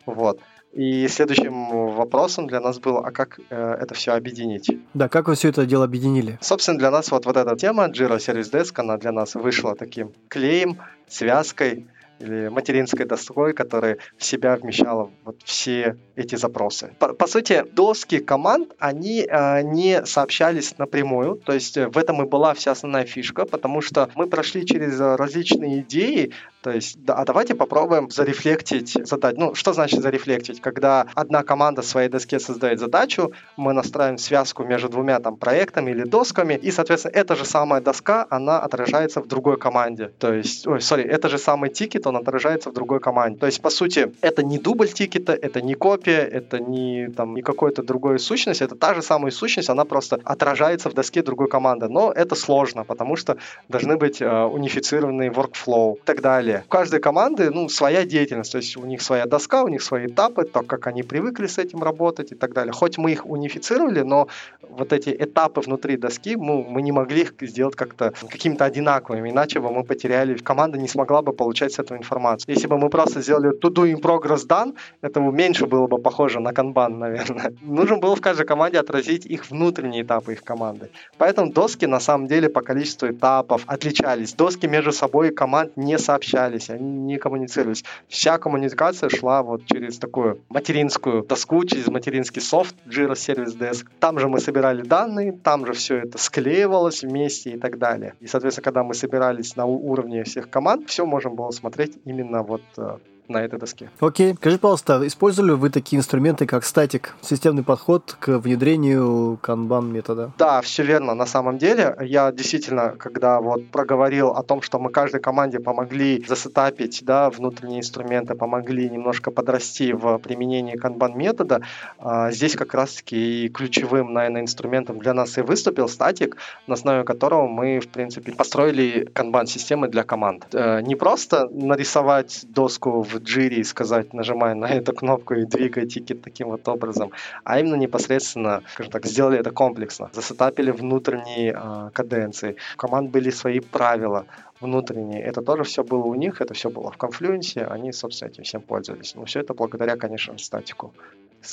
Speaker 2: вот. И следующим вопросом для нас было, а как э, это все объединить?
Speaker 1: Да, как вы все это дело объединили?
Speaker 2: Собственно, для нас вот, вот эта тема Jira Service Desk, она для нас вышла таким клеем, связкой, или материнской доской, которая в себя вмещала вот все эти запросы. По, по сути, доски команд, они э, не сообщались напрямую, то есть в этом и была вся основная фишка, потому что мы прошли через различные идеи, то есть, да, а давайте попробуем зарефлектить задачу. Ну, что значит зарефлектить? Когда одна команда в своей доске создает задачу, мы настраиваем связку между двумя там проектами или досками, и, соответственно, эта же самая доска, она отражается в другой команде. То есть, ой, sorry, это же самый тикет, он отражается в другой команде. То есть, по сути, это не дубль тикета, это не копия, это не, там, не какой-то другой сущность, это та же самая сущность, она просто отражается в доске другой команды. Но это сложно, потому что должны быть э, унифицированные workflow и так далее. У каждой команды ну, своя деятельность, то есть у них своя доска, у них свои этапы, то, как они привыкли с этим работать и так далее. Хоть мы их унифицировали, но вот эти этапы внутри доски мы, мы не могли их сделать как-то какими-то одинаковыми, иначе бы мы потеряли, команда не смогла бы получать с этого информацию. Если бы мы просто сделали to do in progress done, это меньше было бы похоже на канбан, наверное. Нужно было в каждой команде отразить их внутренние этапы их команды. Поэтому доски на самом деле по количеству этапов отличались. Доски между собой команд не сообщали общались, они не коммуницировались. Вся коммуникация шла вот через такую материнскую доску, через материнский софт Jira Service Desk. Там же мы собирали данные, там же все это склеивалось вместе и так далее. И, соответственно, когда мы собирались на уровне всех команд, все можно было смотреть именно вот э, на этой доске.
Speaker 1: Окей. Скажи, пожалуйста, использовали вы такие инструменты, как статик, системный подход к внедрению канбан метода?
Speaker 2: Да, все верно. На самом деле, я действительно, когда вот проговорил о том, что мы каждой команде помогли засетапить да, внутренние инструменты, помогли немножко подрасти в применении канбан метода, а, здесь как раз-таки и ключевым, наверное, инструментом для нас и выступил статик, на основе которого мы, в принципе, построили канбан-системы для команд. Э, не просто нарисовать доску в в джире и сказать, нажимай на эту кнопку и двигай тикет таким вот образом, а именно непосредственно, скажем так, сделали это комплексно. Засетапили внутренние э, каденции. У команд были свои правила внутренние. Это тоже все было у них, это все было в конфлюенсе, они, собственно, этим всем пользовались. Но все это благодаря, конечно, статику.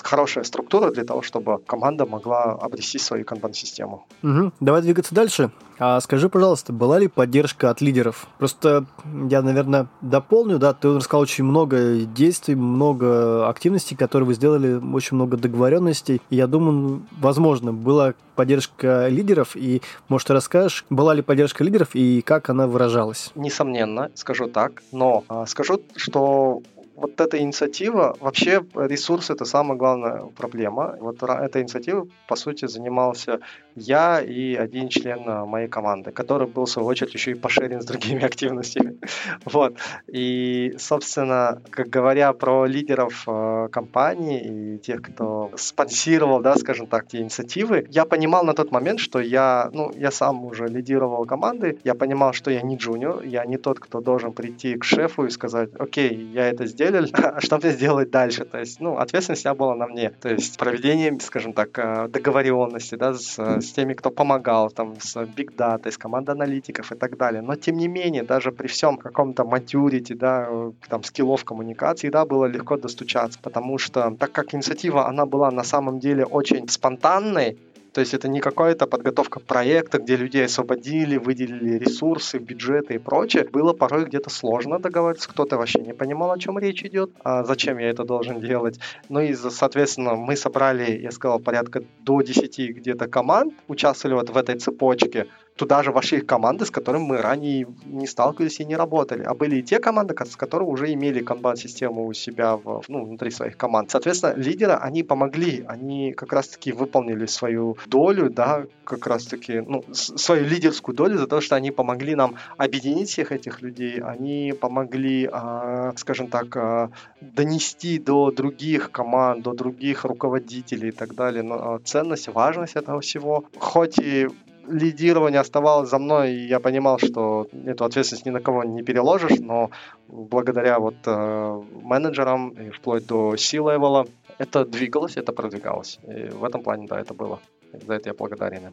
Speaker 2: Хорошая структура для того, чтобы команда могла обрести свою канбан-систему.
Speaker 1: Угу. Давай двигаться дальше. А скажи, пожалуйста, была ли поддержка от лидеров? Просто я, наверное, дополню, да, ты рассказал очень много действий, много активностей, которые вы сделали, очень много договоренностей. И я думаю, возможно, была поддержка лидеров, и, может, ты расскажешь, была ли поддержка лидеров и как она выражалась?
Speaker 2: Несомненно, скажу так, но а, скажу, что вот эта инициатива, вообще ресурс это самая главная проблема. Вот эта инициатива, по сути, занимался я и один член э, моей команды, который был, в свою очередь, еще и пошерен с другими активностями. вот. И, собственно, как говоря про лидеров э, компании и тех, кто спонсировал, да, скажем так, те инициативы, я понимал на тот момент, что я, ну, я сам уже лидировал команды, я понимал, что я не джуниор, я не тот, кто должен прийти к шефу и сказать, окей, я это сделал, а что мне сделать дальше? То есть, ну, ответственность была на мне. То есть, проведение, скажем так, э, договоренности, да, с с теми, кто помогал, там, с Big Data, с командой аналитиков и так далее. Но, тем не менее, даже при всем каком-то maturity, да, там, скиллов коммуникации, да, было легко достучаться, потому что, так как инициатива, она была на самом деле очень спонтанной, то есть это не какая-то подготовка проекта, где людей освободили, выделили ресурсы, бюджеты и прочее. Было порой где-то сложно договориться, кто-то вообще не понимал, о чем речь идет, а зачем я это должен делать. Ну и, соответственно, мы собрали, я сказал, порядка до 10 где-то команд, участвовали вот в этой цепочке туда же вошли команды, с которыми мы ранее не сталкивались и не работали. А были и те команды, с которыми уже имели канбан-систему у себя в, ну, внутри своих команд. Соответственно, лидеры, они помогли, они как раз-таки выполнили свою долю, да, как раз-таки, ну, свою лидерскую долю за то, что они помогли нам объединить всех этих людей, они помогли, э, скажем так, э, донести до других команд, до других руководителей и так далее но, э, ценность, важность этого всего. Хоть и лидирование оставалось за мной, и я понимал, что эту ответственность ни на кого не переложишь, но благодаря вот э, менеджерам и вплоть до C-левела это двигалось, это продвигалось. И в этом плане, да, это было. И за это я благодарен.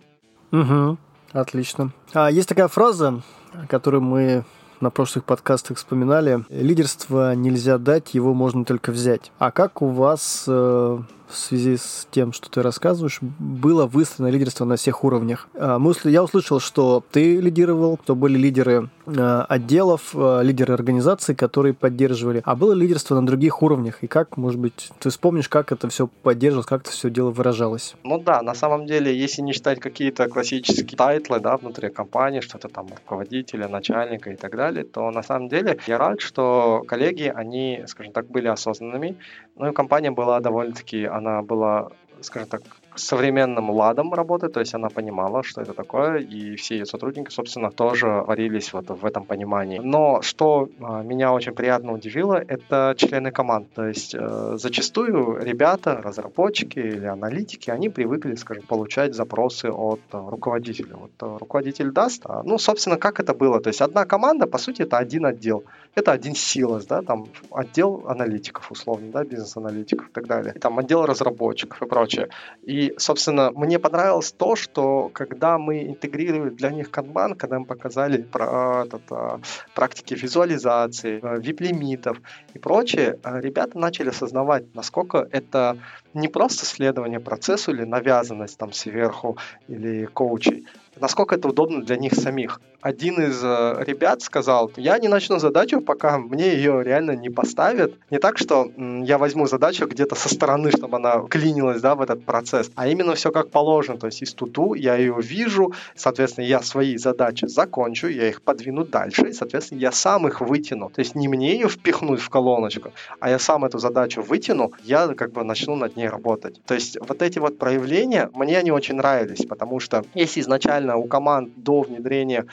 Speaker 1: Угу, отлично. А есть такая фраза, которую мы на прошлых подкастах вспоминали. Лидерство нельзя дать, его можно только взять. А как у вас э, в связи с тем, что ты рассказываешь, было выстроено лидерство на всех уровнях. А, я услышал, что ты лидировал, что были лидеры а, отделов, а, лидеры организаций, которые поддерживали, а было лидерство на других уровнях. И как, может быть, ты вспомнишь, как это все поддерживалось, как это все дело выражалось?
Speaker 2: Ну да, на самом деле, если не считать какие-то классические тайтлы да, внутри компании, что-то там руководителя, начальника и так далее, то на самом деле я рад, что коллеги, они, скажем так, были осознанными, ну и компания была довольно-таки она была, скажем так, современным ладом работы, то есть она понимала, что это такое, и все ее сотрудники, собственно, тоже варились вот в этом понимании. Но что а, меня очень приятно удивило, это члены команд. То есть э, зачастую ребята, разработчики или аналитики, они привыкли, скажем, получать запросы от э, руководителя. Вот э, руководитель даст, а, ну, собственно, как это было? То есть одна команда, по сути, это один отдел. Это один силос, да, там отдел аналитиков, условно, да, бизнес-аналитиков и так далее. И там отдел разработчиков и прочее. И собственно, мне понравилось то, что когда мы интегрировали для них канбан, когда мы показали про, этот, а, практики визуализации, вип-лимитов и прочее, ребята начали осознавать, насколько это не просто следование процессу или навязанность там сверху или коучей, насколько это удобно для них самих один из э, ребят сказал, я не начну задачу, пока мне ее реально не поставят. Не так, что я возьму задачу где-то со стороны, чтобы она клинилась да, в этот процесс, а именно все как положено. То есть из туду я ее вижу, соответственно, я свои задачи закончу, я их подвину дальше, и, соответственно, я сам их вытяну. То есть не мне ее впихнуть в колоночку, а я сам эту задачу вытяну, я как бы начну над ней работать. То есть вот эти вот проявления, мне они очень нравились, потому что если изначально у команд до внедрения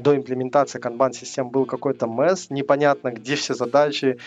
Speaker 2: до имплементации канбан-систем был какой-то месс, непонятно, где все задачи,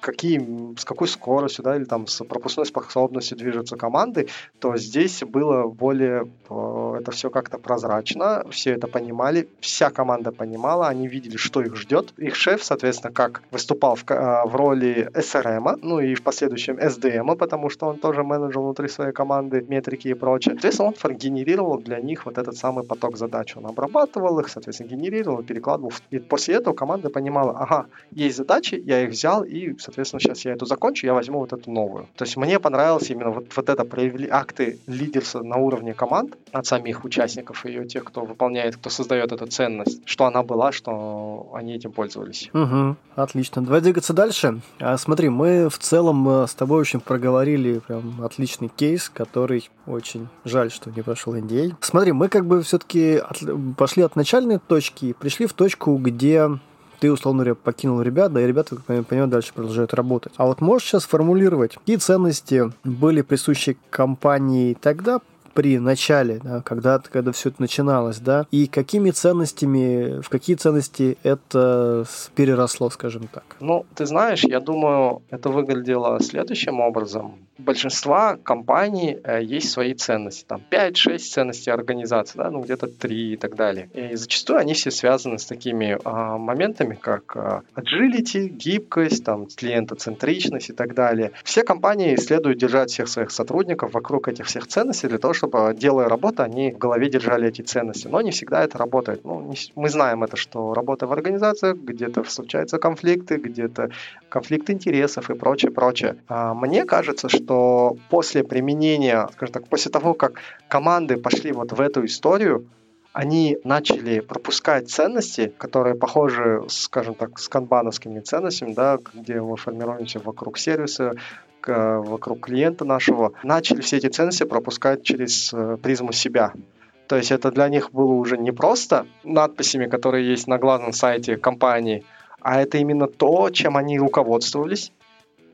Speaker 2: какие, с какой скоростью, да, или там с пропускной способностью движутся команды, то здесь было более, э, это все как-то прозрачно, все это понимали, вся команда понимала, они видели, что их ждет. Их шеф, соответственно, как выступал в, э, в роли SRM, ну и в последующем SDM, потому что он тоже менеджер внутри своей команды, метрики и прочее. Соответственно, он генерировал для них вот этот самый поток задач. Он обрабатывал их, соответственно, генерировал, перекладывал. И после этого команда понимала, ага, есть задачи, я их взял, и, соответственно, сейчас я эту закончу, я возьму вот эту новую. То есть мне понравилось именно вот, вот это проявили акты лидерства на уровне команд от самих участников и тех, кто выполняет, кто создает эту ценность, что она была, что они этим пользовались.
Speaker 1: Угу, отлично. Давай двигаться дальше. А, смотри, мы в целом э, с тобой очень проговорили прям отличный кейс, который очень жаль, что не прошел NDA. Смотри, мы как бы все-таки от, пошли от начальной точки и пришли в точку, где ты, условно говоря, покинул ребят, да, и ребята, как я понимаю, дальше продолжают работать. А вот можешь сейчас формулировать, какие ценности были присущи компании тогда, при начале, да, когда, когда все это начиналось, да, и какими ценностями, в какие ценности это переросло, скажем так?
Speaker 2: Ну, ты знаешь, я думаю, это выглядело следующим образом большинства компаний э, есть свои ценности. Там 5-6 ценностей организации, да, ну где-то 3 и так далее. И зачастую они все связаны с такими а, моментами, как а, agility, гибкость, там, клиентоцентричность и так далее. Все компании следуют держать всех своих сотрудников вокруг этих всех ценностей для того, чтобы, делая работу, они в голове держали эти ценности. Но не всегда это работает. Ну, не, мы знаем это, что работа в организациях, где-то случаются конфликты, где-то конфликт интересов и прочее, прочее. А, мне кажется, что после применения, скажем так, после того, как команды пошли вот в эту историю, они начали пропускать ценности, которые похожи, скажем так, с канбановскими ценностями, да, где мы формируемся вокруг сервиса, вокруг клиента нашего, начали все эти ценности пропускать через э, призму себя. То есть это для них было уже не просто надписями, которые есть на главном сайте компании, а это именно то, чем они руководствовались,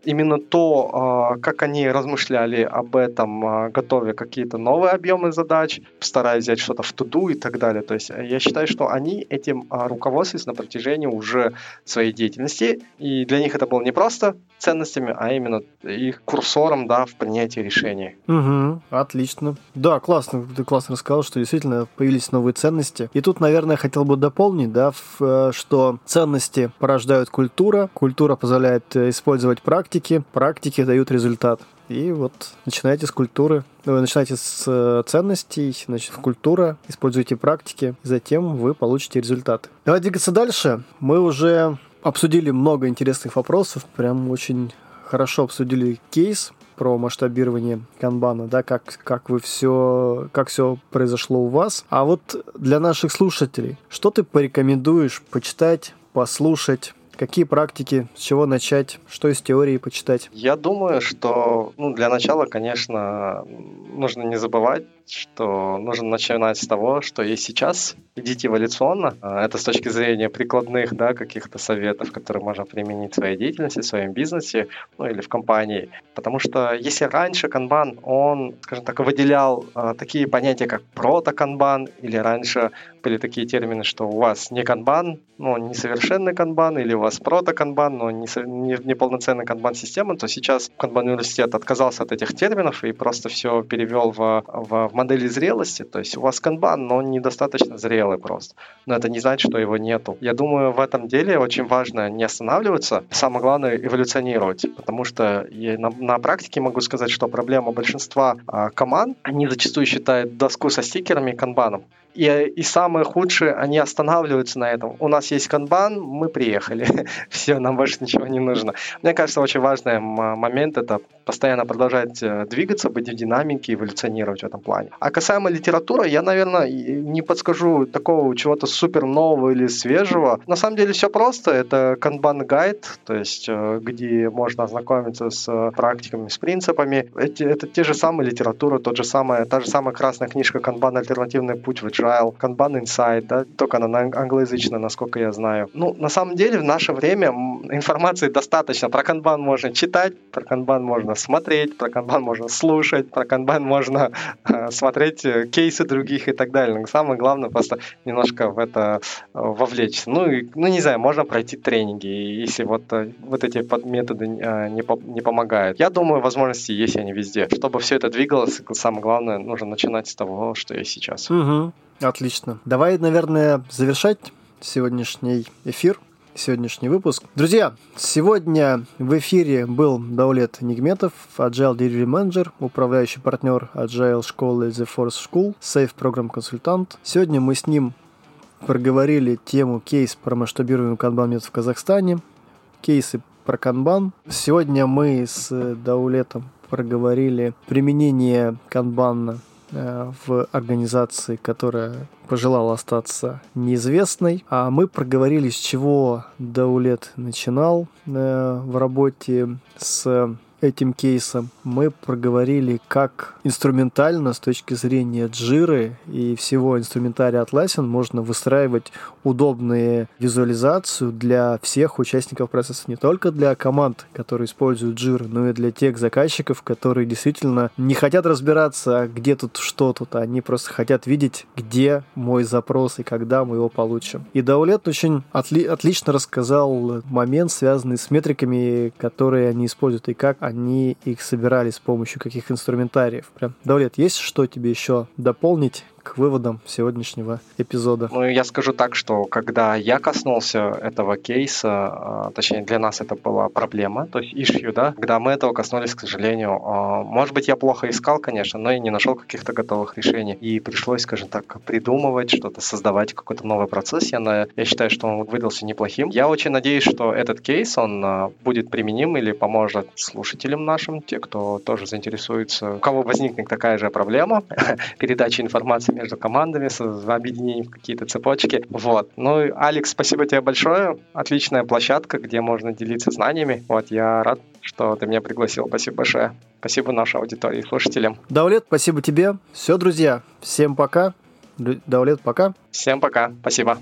Speaker 2: именно то, а, как они размышляли об этом, а, готовя какие-то новые объемы задач, стараясь взять что-то в туду и так далее. То есть э, я считаю, что они этим а, руководствовались на протяжении уже своей деятельности, и для них это было не просто ценностями, а именно их курсором да, в принятии решений.
Speaker 1: Угу, отлично. Да, классно. Ты классно рассказал, что действительно появились новые ценности. И тут, наверное, хотел бы дополнить, да, э, что ценности порождают культура, культура позволяет э, использовать практики, практики дают результат. И вот начинайте с культуры, вы начинаете с э, ценностей, значит, культура, используйте практики, затем вы получите результаты. Давай двигаться дальше. Мы уже обсудили много интересных вопросов, прям очень хорошо обсудили кейс про масштабирование канбана, да, как, как вы все, как все произошло у вас. А вот для наших слушателей, что ты порекомендуешь почитать, послушать, Какие практики, с чего начать, что из теории почитать?
Speaker 2: Я думаю, что ну, для начала, конечно, нужно не забывать, что нужно начинать с того, что есть сейчас, идите эволюционно. А, это с точки зрения прикладных да, каких-то советов, которые можно применить в своей деятельности, в своем бизнесе, ну или в компании. Потому что если раньше канбан, он, скажем так, выделял а, такие понятия, как прото-канбан, или раньше были такие термины, что у вас не канбан, но несовершенный канбан, или у вас прото-канбан, но не, не, не полноценная канбан-система, то сейчас канбан университет отказался от этих терминов и просто все перевел в, в, модели зрелости. То есть у вас канбан, но он недостаточно зрелый просто. Но это не значит, что его нету. Я думаю, в этом деле очень важно не останавливаться, самое главное эволюционировать, потому что я на, на практике могу сказать, что проблема большинства а, команд, они зачастую считают доску со стикерами канбаном. И, и самое худшее, они останавливаются на этом. У нас есть канбан, мы приехали. Все, нам больше ничего не нужно. Мне кажется, очень важный момент это постоянно продолжать э, двигаться, быть в динамике, эволюционировать в этом плане. А касаемо литературы, я, наверное, не подскажу такого чего-то супер нового или свежего. На самом деле все просто. Это канбан гайд, то есть э, где можно ознакомиться с э, практиками, с принципами. Эти, это те же самые литературы, тот же самый, та же самая красная книжка канбан альтернативный путь в Agile, Kanban Insight, да, только она англоязычная, насколько я знаю. Ну, на самом деле, в наше время информации достаточно. Про Kanban можно читать, про Kanban можно смотреть, про Kanban можно слушать, про Kanban можно э, смотреть э, кейсы других и так далее. Но самое главное просто немножко в это э, вовлечься. Ну, и, ну, не знаю, можно пройти тренинги, если вот, э, вот эти методы э, не, по, не помогают. Я думаю, возможности есть они везде. Чтобы все это двигалось, самое главное, нужно начинать с того, что есть сейчас.
Speaker 1: Угу. Отлично. Давай, наверное, завершать сегодняшний эфир сегодняшний выпуск. Друзья, сегодня в эфире был Даулет Нигметов, Agile Delivery Manager, управляющий партнер Agile школы The Force School, Safe Program консультант. Сегодня мы с ним проговорили тему кейс про масштабируемый канбан в Казахстане, кейсы про канбан. Сегодня мы с Даулетом проговорили применение канбана в организации, которая пожелала остаться неизвестной. А мы проговорили, с чего Даулет начинал э, в работе с этим кейсом, мы проговорили, как инструментально с точки зрения джиры и всего инструментария Atlassian можно выстраивать удобные визуализацию для всех участников процесса, не только для команд, которые используют джиры, но и для тех заказчиков, которые действительно не хотят разбираться, где тут что тут, они просто хотят видеть, где мой запрос и когда мы его получим. И Даулет очень отли- отлично рассказал момент, связанный с метриками, которые они используют, и как они их собирали с помощью каких инструментариев. Прям, Даулет, есть что тебе еще дополнить к выводам сегодняшнего эпизода?
Speaker 2: Ну, я скажу так, что когда я коснулся этого кейса, а, точнее, для нас это была проблема, то есть issue, да, когда мы этого коснулись, к сожалению, а, может быть, я плохо искал, конечно, но и не нашел каких-то готовых решений. И пришлось, скажем так, придумывать что-то, создавать какой-то новый процесс. Я, на, я считаю, что он выдался неплохим. Я очень надеюсь, что этот кейс, он а, будет применим или поможет слушателям нашим, те, кто тоже заинтересуется, у кого возникнет такая же проблема, передачи информации между командами, с объединением в какие-то цепочки. Вот. Ну, Алекс, спасибо тебе большое. Отличная площадка, где можно делиться знаниями. Вот, я рад, что ты меня пригласил. Спасибо большое. Спасибо нашей аудитории и слушателям.
Speaker 1: Даулет, спасибо тебе. Все, друзья, всем пока. Даулет, пока.
Speaker 2: Всем пока. Спасибо.